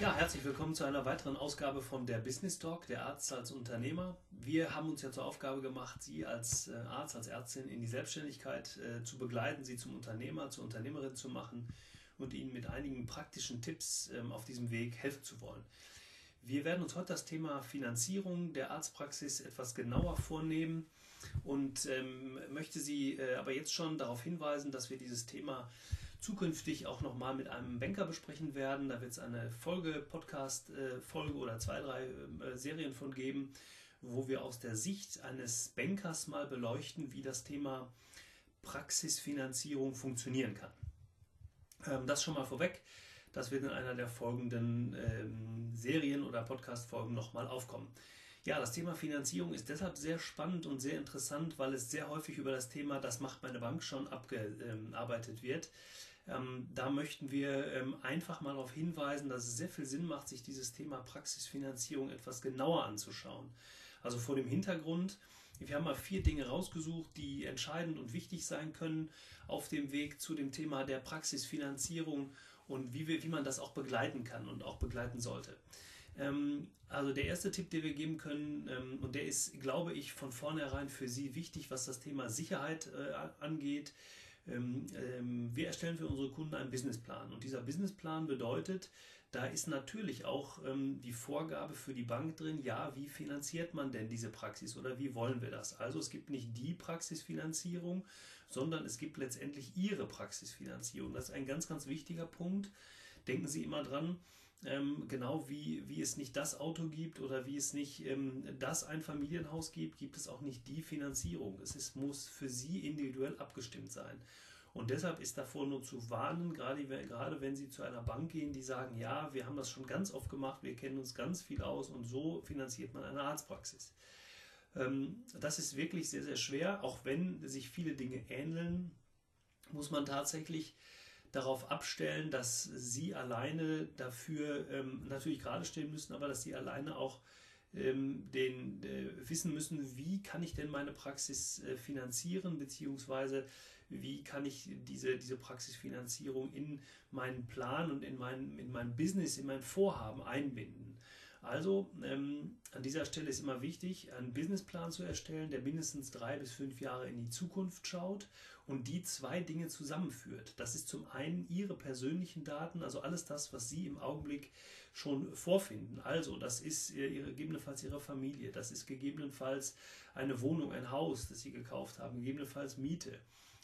Ja, herzlich willkommen zu einer weiteren Ausgabe von der Business Talk, der Arzt als Unternehmer. Wir haben uns ja zur Aufgabe gemacht, Sie als äh, Arzt, als Ärztin in die Selbstständigkeit äh, zu begleiten, Sie zum Unternehmer, zur Unternehmerin zu machen und Ihnen mit einigen praktischen Tipps ähm, auf diesem Weg helfen zu wollen. Wir werden uns heute das Thema Finanzierung der Arztpraxis etwas genauer vornehmen und ähm, möchte Sie äh, aber jetzt schon darauf hinweisen, dass wir dieses Thema zukünftig auch nochmal mit einem Banker besprechen werden. Da wird es eine Folge, Podcast-Folge oder zwei, drei äh, Serien von geben, wo wir aus der Sicht eines Bankers mal beleuchten, wie das Thema Praxisfinanzierung funktionieren kann. Ähm, das schon mal vorweg. Das wird in einer der folgenden ähm, Serien oder Podcast-Folgen nochmal aufkommen. Ja, das Thema Finanzierung ist deshalb sehr spannend und sehr interessant, weil es sehr häufig über das Thema, das macht meine Bank schon, abgearbeitet wird. Ähm, da möchten wir ähm, einfach mal darauf hinweisen, dass es sehr viel Sinn macht, sich dieses Thema Praxisfinanzierung etwas genauer anzuschauen. Also vor dem Hintergrund, wir haben mal vier Dinge rausgesucht, die entscheidend und wichtig sein können auf dem Weg zu dem Thema der Praxisfinanzierung und wie, wir, wie man das auch begleiten kann und auch begleiten sollte. Ähm, also der erste Tipp, den wir geben können, ähm, und der ist, glaube ich, von vornherein für Sie wichtig, was das Thema Sicherheit äh, angeht. Ähm, ähm, wir erstellen für unsere Kunden einen Businessplan und dieser Businessplan bedeutet, da ist natürlich auch ähm, die Vorgabe für die Bank drin, ja, wie finanziert man denn diese Praxis oder wie wollen wir das? Also es gibt nicht die Praxisfinanzierung, sondern es gibt letztendlich Ihre Praxisfinanzierung. Das ist ein ganz, ganz wichtiger Punkt. Denken Sie immer dran, ähm, genau wie, wie es nicht das Auto gibt oder wie es nicht ähm, das Einfamilienhaus gibt, gibt es auch nicht die Finanzierung. Es ist, muss für Sie individuell abgestimmt sein. Und deshalb ist davor nur zu warnen, gerade, gerade wenn Sie zu einer Bank gehen, die sagen, ja, wir haben das schon ganz oft gemacht, wir kennen uns ganz viel aus und so finanziert man eine Arztpraxis. Ähm, das ist wirklich sehr, sehr schwer, auch wenn sich viele Dinge ähneln, muss man tatsächlich darauf abstellen, dass sie alleine dafür ähm, natürlich gerade stehen müssen, aber dass sie alleine auch ähm, den, äh, wissen müssen, wie kann ich denn meine Praxis äh, finanzieren, beziehungsweise wie kann ich diese, diese Praxisfinanzierung in meinen Plan und in mein, in mein Business, in mein Vorhaben einbinden. Also ähm, an dieser Stelle ist immer wichtig, einen Businessplan zu erstellen, der mindestens drei bis fünf Jahre in die Zukunft schaut und die zwei Dinge zusammenführt. Das ist zum einen Ihre persönlichen Daten, also alles das, was Sie im Augenblick schon vorfinden. Also das ist ihre, gegebenenfalls Ihre Familie, das ist gegebenenfalls eine Wohnung, ein Haus, das Sie gekauft haben, gegebenenfalls Miete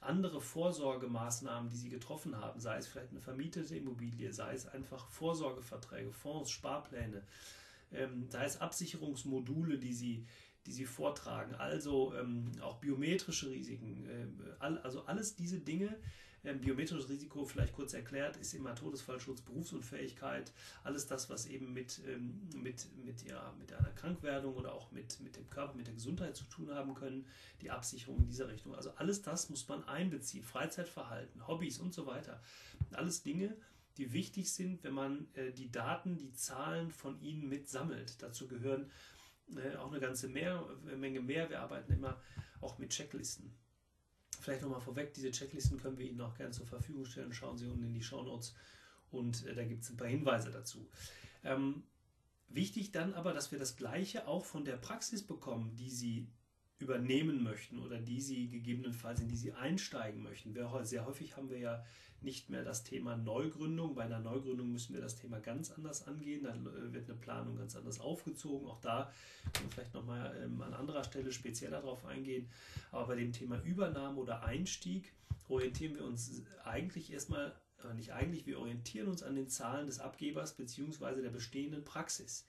andere Vorsorgemaßnahmen, die Sie getroffen haben, sei es vielleicht eine vermietete Immobilie, sei es einfach Vorsorgeverträge, Fonds, Sparpläne, ähm, sei es Absicherungsmodule, die Sie, die Sie vortragen, also ähm, auch biometrische Risiken, äh, all, also alles diese Dinge, ähm, biometrisches Risiko, vielleicht kurz erklärt, ist immer Todesfallschutz, Berufsunfähigkeit, alles das, was eben mit, ähm, mit, mit, ja, mit einer Krankwerdung oder auch mit, mit dem Körper, mit der Gesundheit zu tun haben können, die Absicherung in dieser Richtung. Also alles das muss man einbeziehen, Freizeitverhalten, Hobbys und so weiter. Alles Dinge, die wichtig sind, wenn man äh, die Daten, die Zahlen von ihnen mitsammelt. Dazu gehören auch eine ganze mehr, äh, Menge mehr. Wir arbeiten immer auch mit Checklisten. Vielleicht nochmal vorweg, diese Checklisten können wir Ihnen auch gerne zur Verfügung stellen. Schauen Sie unten in die Show Notes und äh, da gibt es ein paar Hinweise dazu. Ähm, wichtig dann aber, dass wir das Gleiche auch von der Praxis bekommen, die Sie übernehmen möchten oder die Sie gegebenenfalls in die Sie einsteigen möchten. Sehr häufig haben wir ja nicht mehr das Thema Neugründung. Bei einer Neugründung müssen wir das Thema ganz anders angehen. Dann äh, wird eine Planung ganz anders aufgezogen. Auch da können wir vielleicht nochmal ähm, an anderer Stelle spezieller darauf eingehen. Aber bei dem Thema Übernahme oder Einstieg orientieren wir uns eigentlich erstmal, äh, nicht eigentlich, wir orientieren uns an den Zahlen des Abgebers bzw. der bestehenden Praxis.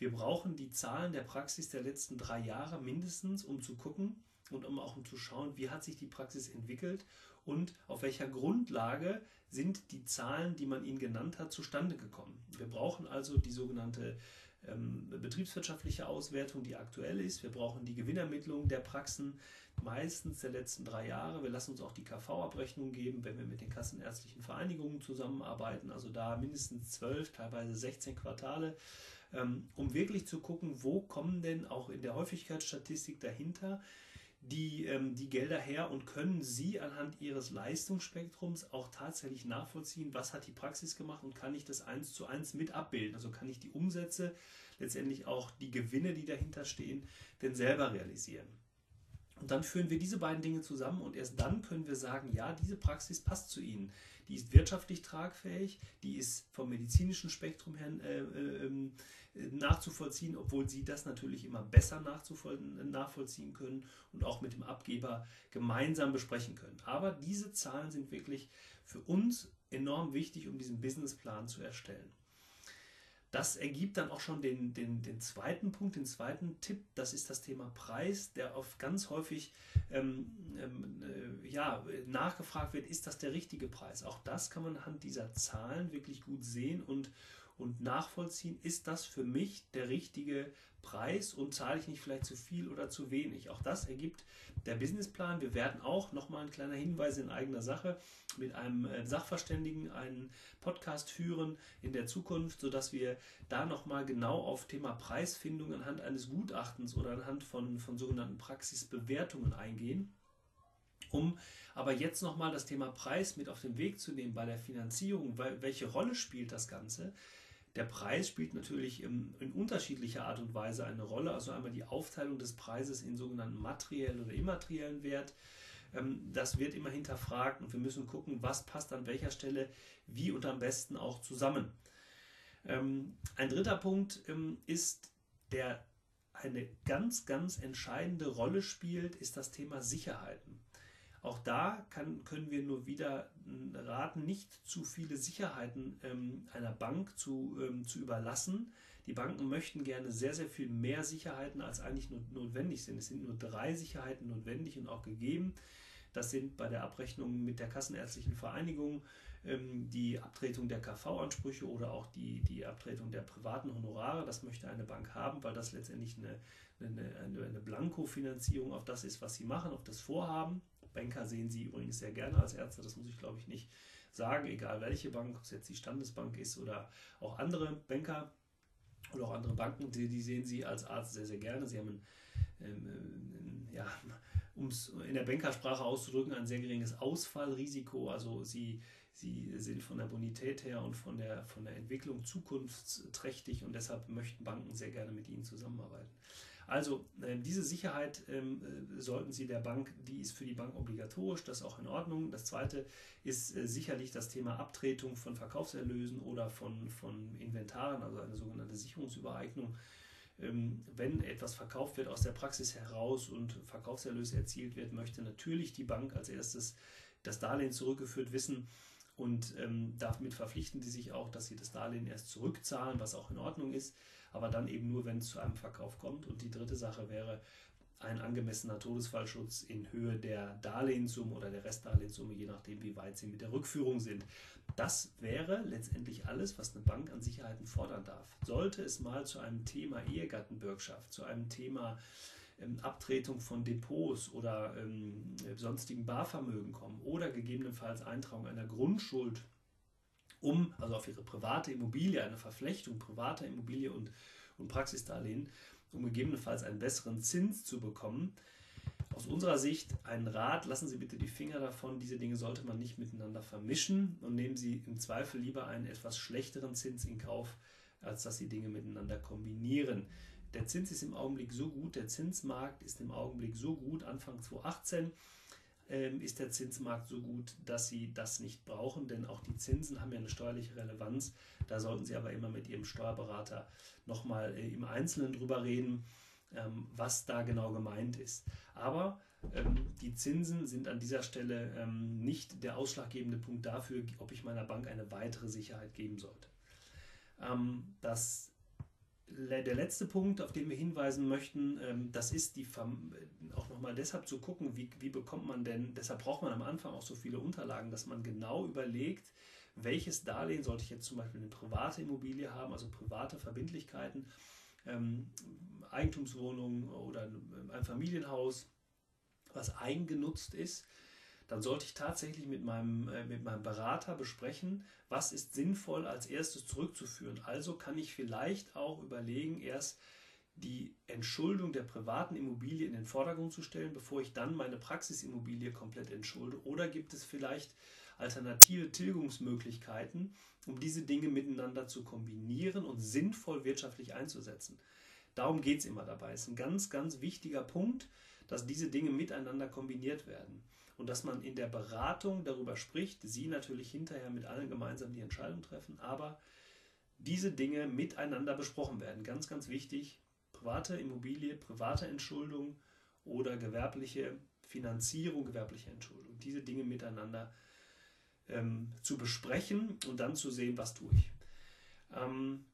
Wir brauchen die Zahlen der Praxis der letzten drei Jahre mindestens, um zu gucken und um auch um zu schauen, wie hat sich die Praxis entwickelt und auf welcher Grundlage sind die Zahlen, die man Ihnen genannt hat, zustande gekommen. Wir brauchen also die sogenannte ähm, betriebswirtschaftliche Auswertung, die aktuell ist. Wir brauchen die Gewinnermittlung der Praxen, meistens der letzten drei Jahre. Wir lassen uns auch die KV-Abrechnung geben, wenn wir mit den kassenärztlichen Vereinigungen zusammenarbeiten. Also da mindestens zwölf, teilweise 16 Quartale um wirklich zu gucken, wo kommen denn auch in der Häufigkeitsstatistik dahinter die, ähm, die Gelder her und können Sie anhand Ihres Leistungsspektrums auch tatsächlich nachvollziehen, was hat die Praxis gemacht und kann ich das eins zu eins mit abbilden. Also kann ich die Umsätze, letztendlich auch die Gewinne, die dahinter stehen, denn selber realisieren. Und dann führen wir diese beiden Dinge zusammen und erst dann können wir sagen, ja, diese Praxis passt zu Ihnen. Die ist wirtschaftlich tragfähig, die ist vom medizinischen Spektrum her äh, äh, nachzuvollziehen, obwohl Sie das natürlich immer besser nachvollziehen können und auch mit dem Abgeber gemeinsam besprechen können. Aber diese Zahlen sind wirklich für uns enorm wichtig, um diesen Businessplan zu erstellen. Das ergibt dann auch schon den, den, den zweiten Punkt, den zweiten Tipp, das ist das Thema Preis, der oft ganz häufig ähm, ähm, äh, ja, nachgefragt wird, ist das der richtige Preis? Auch das kann man anhand dieser Zahlen wirklich gut sehen und, und nachvollziehen, ist das für mich der richtige Preis und zahle ich nicht vielleicht zu viel oder zu wenig. Auch das ergibt der Businessplan. Wir werden auch nochmal ein kleiner Hinweis in eigener Sache mit einem äh, Sachverständigen einen Podcast führen in der Zukunft, sodass wir da nochmal genau auf Thema Preisfindung anhand eines Gutachtens oder anhand von, von sogenannten Praxisbewertungen eingehen. Um aber jetzt nochmal das Thema Preis mit auf den Weg zu nehmen bei der Finanzierung, welche Rolle spielt das Ganze? Der Preis spielt natürlich in, unterschiedlicher Art und Weise eine Rolle. Also einmal die Aufteilung des Preises in sogenannten materiellen oder immateriellen Wert. Ähm, das wird immer hinterfragt und wir müssen gucken, was passt an welcher Stelle wie und am besten auch zusammen. Ähm, ein dritter Punkt ähm, ist, der eine ganz, ganz entscheidende Rolle spielt, ist das Thema Sicherheiten. Auch da kann, können wir nur wieder raten, nicht zu viele Sicherheiten ähm, einer Bank zu, ähm, zu überlassen. Die Banken möchten gerne sehr, sehr viel mehr Sicherheiten, als eigentlich notwendig sind. Es sind nur drei Sicherheiten notwendig und auch gegeben. Das sind bei der Abrechnung mit der Kassenärztlichen Vereinigung ähm, die Abtretung der KV-Ansprüche oder auch die, die Abtretung der privaten Honorare. Das möchte eine Bank haben, weil das letztendlich eine, eine, eine, eine Blankofinanzierung auf das ist, was sie machen, auf das Vorhaben. Banker sehen sie übrigens sehr gerne als Ärzte, das muss ich glaube ich nicht sagen, egal welche Bank, ob es jetzt die Standesbank ist oder auch andere Banker oder auch andere Banken, die, die sehen sie als Arzt sehr, sehr gerne. Sie haben, ein, ähm, ja, um es in der Bankersprache auszudrücken, ein sehr geringes Ausfallrisiko. Also sie, sie sind von der Bonität her und von der, von der Entwicklung zukunftsträchtig und deshalb möchten Banken sehr gerne mit ihnen zusammenarbeiten. Also äh, diese Sicherheit ähm, äh, sollten Sie der Bank, die ist für die Bank obligatorisch, das ist auch in Ordnung. Das zweite ist äh, sicherlich das Thema Abtretung von Verkaufserlösen oder von, von Inventaren, also eine sogenannte Sicherungsübereignung. Ähm, wenn etwas verkauft wird aus der Praxis heraus und Verkaufserlöse erzielt wird, möchte natürlich die Bank als erstes das Darlehen zurückgeführt wissen und ähm, damit verpflichten die sich auch, dass sie das Darlehen erst zurückzahlen, was auch in Ordnung ist aber dann eben nur, wenn es zu einem Verkauf kommt. Und die dritte Sache wäre ein angemessener Todesfallschutz in Höhe der Darlehenssumme oder der Restdarlehenssumme, je nachdem, wie weit sie mit der Rückführung sind. Das wäre letztendlich alles, was eine Bank an Sicherheiten fordern darf. Sollte es mal zu einem Thema Ehegattenbürgschaft, zu einem Thema ähm, Abtretung von Depots oder ähm, sonstigen Barvermögen kommen oder gegebenenfalls Eintragung einer Grundschuld um, also auf ihre private Immobilie, eine Verflechtung privater Immobilie und, und Praxisdarlehen, um gegebenenfalls einen besseren Zins zu bekommen. Aus unserer Sicht ein Rat, lassen Sie bitte die Finger davon, diese Dinge sollte man nicht miteinander vermischen und nehmen Sie im Zweifel lieber einen etwas schlechteren Zins in Kauf, als dass Sie Dinge miteinander kombinieren. Der Zins ist im Augenblick so gut, der Zinsmarkt ist im Augenblick so gut, Anfang 2018 ähm, ist der Zinsmarkt so gut, dass Sie das nicht brauchen, denn auch die Zinsen haben ja eine steuerliche Relevanz. Da sollten Sie aber immer mit Ihrem Steuerberater nochmal äh, im Einzelnen drüber reden, ähm, was da genau gemeint ist. Aber ähm, die Zinsen sind an dieser Stelle ähm, nicht der ausschlaggebende Punkt dafür, ob ich meiner Bank eine weitere Sicherheit geben sollte. Ähm, das der letzte Punkt, auf den wir hinweisen möchten, ähm, das ist die auch nochmal deshalb zu gucken, wie, wie bekommt man denn, deshalb braucht man am Anfang auch so viele Unterlagen, dass man genau überlegt, welches Darlehen sollte ich jetzt zum Beispiel eine private Immobilie haben, also private Verbindlichkeiten, ähm, Eigentumswohnung oder ein Familienhaus, was eigengenutzt ist dann sollte ich tatsächlich mit meinem, äh, mit meinem Berater besprechen, was ist sinnvoll als erstes zurückzuführen. Also kann ich vielleicht auch überlegen, erst die Entschuldung der privaten Immobilie in den Vordergrund zu stellen, bevor ich dann meine Praxisimmobilie komplett entschulde? Oder gibt es vielleicht alternative Tilgungsmöglichkeiten, um diese Dinge miteinander zu kombinieren und sinnvoll wirtschaftlich einzusetzen? Darum geht es immer dabei. Es ist ein ganz, ganz wichtiger Punkt, dass diese Dinge miteinander kombiniert werden und dass man in der Beratung darüber spricht, Sie natürlich hinterher mit allen gemeinsam die Entscheidung treffen, aber diese Dinge miteinander besprochen werden. Ganz, ganz wichtig, private Immobilie, private Entschuldung oder gewerbliche Finanzierung, gewerbliche Entschuldung. Diese Dinge miteinander ähm, zu besprechen und dann zu sehen, was tue ich. Ähm,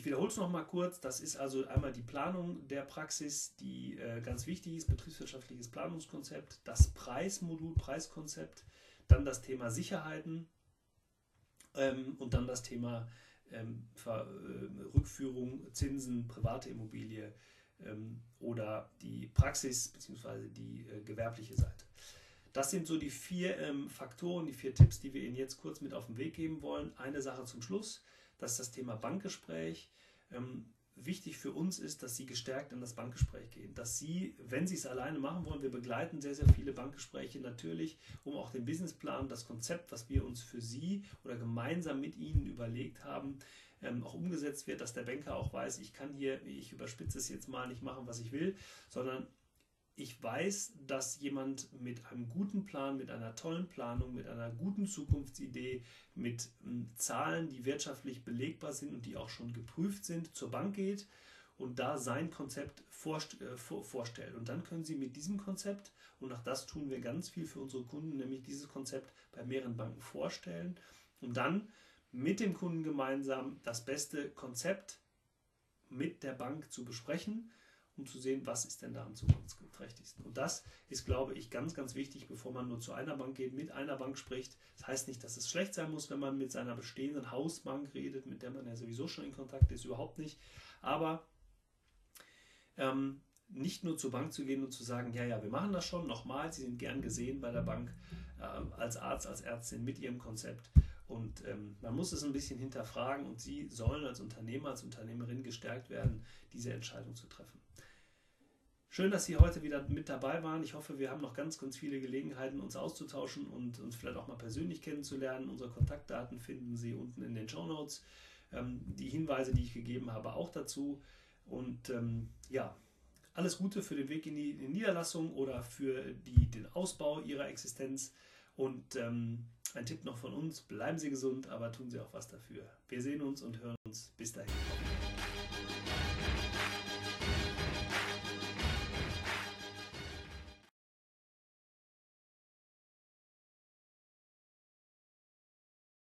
ich wiederhole es nochmal kurz. Das ist also einmal die Planung der Praxis, die äh, ganz wichtig ist, betriebswirtschaftliches Planungskonzept, das Preismodul, Preiskonzept, dann das Thema Sicherheiten ähm, und dann das Thema ähm, Ver, äh, Rückführung, Zinsen, private Immobilie ähm, oder die Praxis bzw. die äh, gewerbliche Seite. Das sind so die vier ähm, Faktoren, die vier Tipps, die wir Ihnen jetzt kurz mit auf den Weg geben wollen. Eine Sache zum Schluss, das ist das Thema Bankgespräch. Ähm, wichtig für uns ist, dass Sie gestärkt in das Bankgespräch gehen. Dass Sie, wenn Sie es alleine machen wollen, wir begleiten sehr, sehr viele Bankgespräche natürlich, um auch den Businessplan, das Konzept, was wir uns für Sie oder gemeinsam mit Ihnen überlegt haben, ähm, auch umgesetzt wird, dass der Banker auch weiß, ich kann hier, ich überspitze es jetzt mal, nicht machen, was ich will, sondern ich weiß, dass jemand mit einem guten Plan, mit einer tollen Planung, mit einer guten Zukunftsidee, mit ähm, Zahlen, die wirtschaftlich belegbar sind und die auch schon geprüft sind, zur Bank geht und da sein Konzept vorst äh, vor vorstellt. Und dann können Sie mit diesem Konzept, und auch das tun wir ganz viel für unsere Kunden, nämlich dieses Konzept bei mehreren Banken vorstellen und dann mit dem Kunden gemeinsam das beste Konzept mit der Bank zu besprechen um zu sehen, was ist denn da am zukunftsträchtigsten. Und das ist, glaube ich, ganz, ganz wichtig, bevor man nur zu einer Bank geht, mit einer Bank spricht. Das heißt nicht, dass es schlecht sein muss, wenn man mit seiner bestehenden Hausbank redet, mit der man ja sowieso schon in Kontakt ist, überhaupt nicht. Aber ähm, nicht nur zur Bank zu gehen und zu sagen, ja, ja, wir machen das schon, nochmal, Sie sind gern gesehen bei der Bank äh, als Arzt, als Ärztin mit Ihrem Konzept. Und ähm, man muss es ein bisschen hinterfragen und Sie sollen als Unternehmer, als Unternehmerin gestärkt werden, diese Entscheidung zu treffen. Schön, dass Sie heute wieder mit dabei waren. Ich hoffe, wir haben noch ganz, ganz viele Gelegenheiten, uns auszutauschen und uns vielleicht auch mal persönlich kennenzulernen. Unsere Kontaktdaten finden Sie unten in den Show Notes. Ähm, die Hinweise, die ich gegeben habe, auch dazu. Und ähm, ja, alles Gute für den Weg in die, in die Niederlassung oder für die, den Ausbau Ihrer Existenz. Und ähm, ein Tipp noch von uns: Bleiben Sie gesund, aber tun Sie auch was dafür. Wir sehen uns und hören uns. Bis dahin.